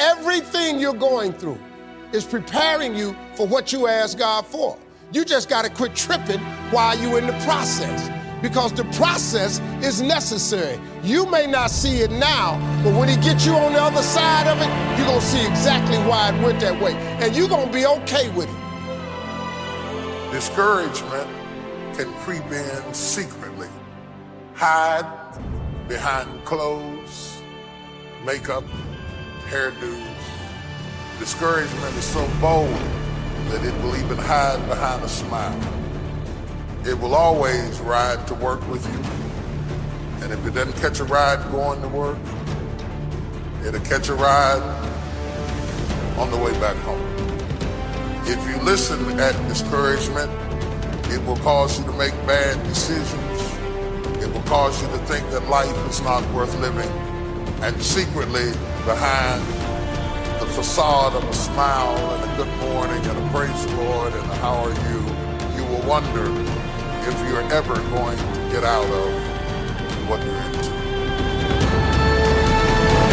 Everything you're going through is preparing you for what you ask God for. You just got to quit tripping while you're in the process because the process is necessary. You may not see it now, but when he gets you on the other side of it, you're going to see exactly why it went that way. And you're going to be okay with it. Discouragement can creep in secretly, hide behind clothes, makeup, hairdos. Discouragement is so bold that it will even hide behind a smile. It will always ride to work with you. And if it doesn't catch a ride going to work, it'll catch a ride on the way back home. If you listen at discouragement, it will cause you to make bad decisions. It will cause you to think that life is not worth living. And secretly, behind the facade of a smile and a good morning and a praise the Lord and a how are you, you will wonder if you're ever going to get out of what you're into.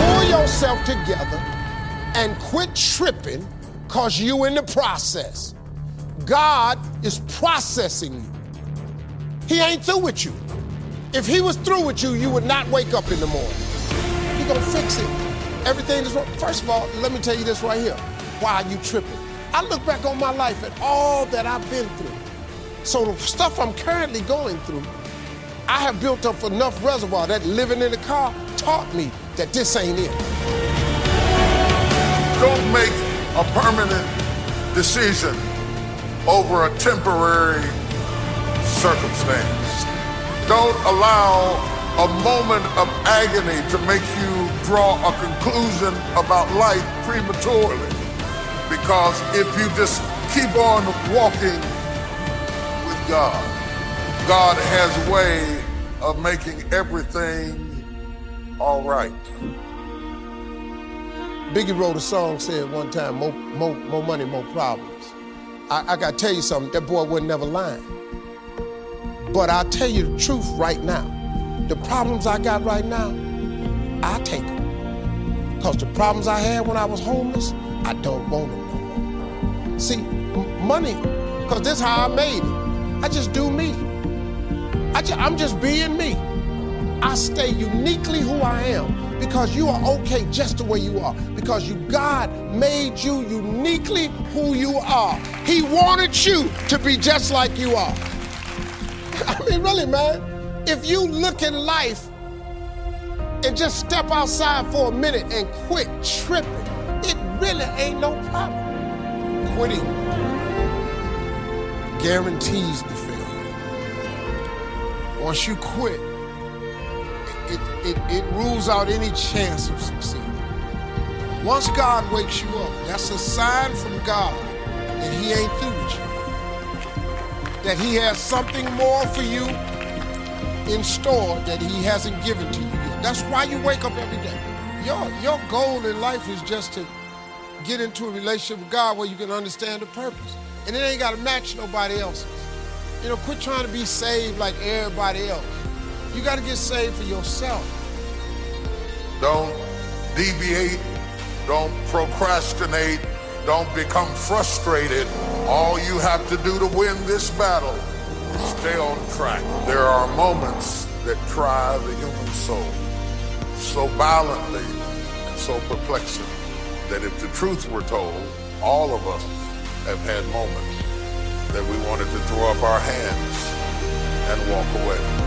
Pull yourself together and quit tripping because you in the process. God is processing you. He ain't through with you. If he was through with you, you would not wake up in the morning. Gonna fix it. Everything is wrong. First of all, let me tell you this right here. Why are you tripping? I look back on my life and all that I've been through. So the stuff I'm currently going through, I have built up enough reservoir that living in the car taught me that this ain't it. Don't make a permanent decision over a temporary circumstance. Don't allow a moment of agony to make you draw a conclusion about life prematurely. Because if you just keep on walking with God, God has a way of making everything all right. Biggie wrote a song said one time, more, more, more money, more problems. I, I gotta tell you something, that boy wasn't never lying. But I'll tell you the truth right now. The problems I got right now, I take them. Because the problems I had when I was homeless, I don't want them no more. See, m- money, because this is how I made it. I just do me. I ju- I'm just being me. I stay uniquely who I am because you are okay just the way you are. Because you God made you uniquely who you are. He wanted you to be just like you are. I mean, really, man. If you look in life and just step outside for a minute and quit tripping, it really ain't no problem. Quitting guarantees the failure. Once you quit, it, it, it rules out any chance of succeeding. Once God wakes you up, that's a sign from God that He ain't through with you. That He has something more for you in store that He hasn't given to you. That's why you wake up every day. Your, your goal in life is just to get into a relationship with God where you can understand the purpose. And it ain't got to match nobody else's. You know, quit trying to be saved like everybody else. You got to get saved for yourself. Don't deviate. Don't procrastinate. Don't become frustrated. All you have to do to win this battle stay on track. There are moments that try the human soul so violently and so perplexing that if the truth were told, all of us have had moments that we wanted to throw up our hands and walk away.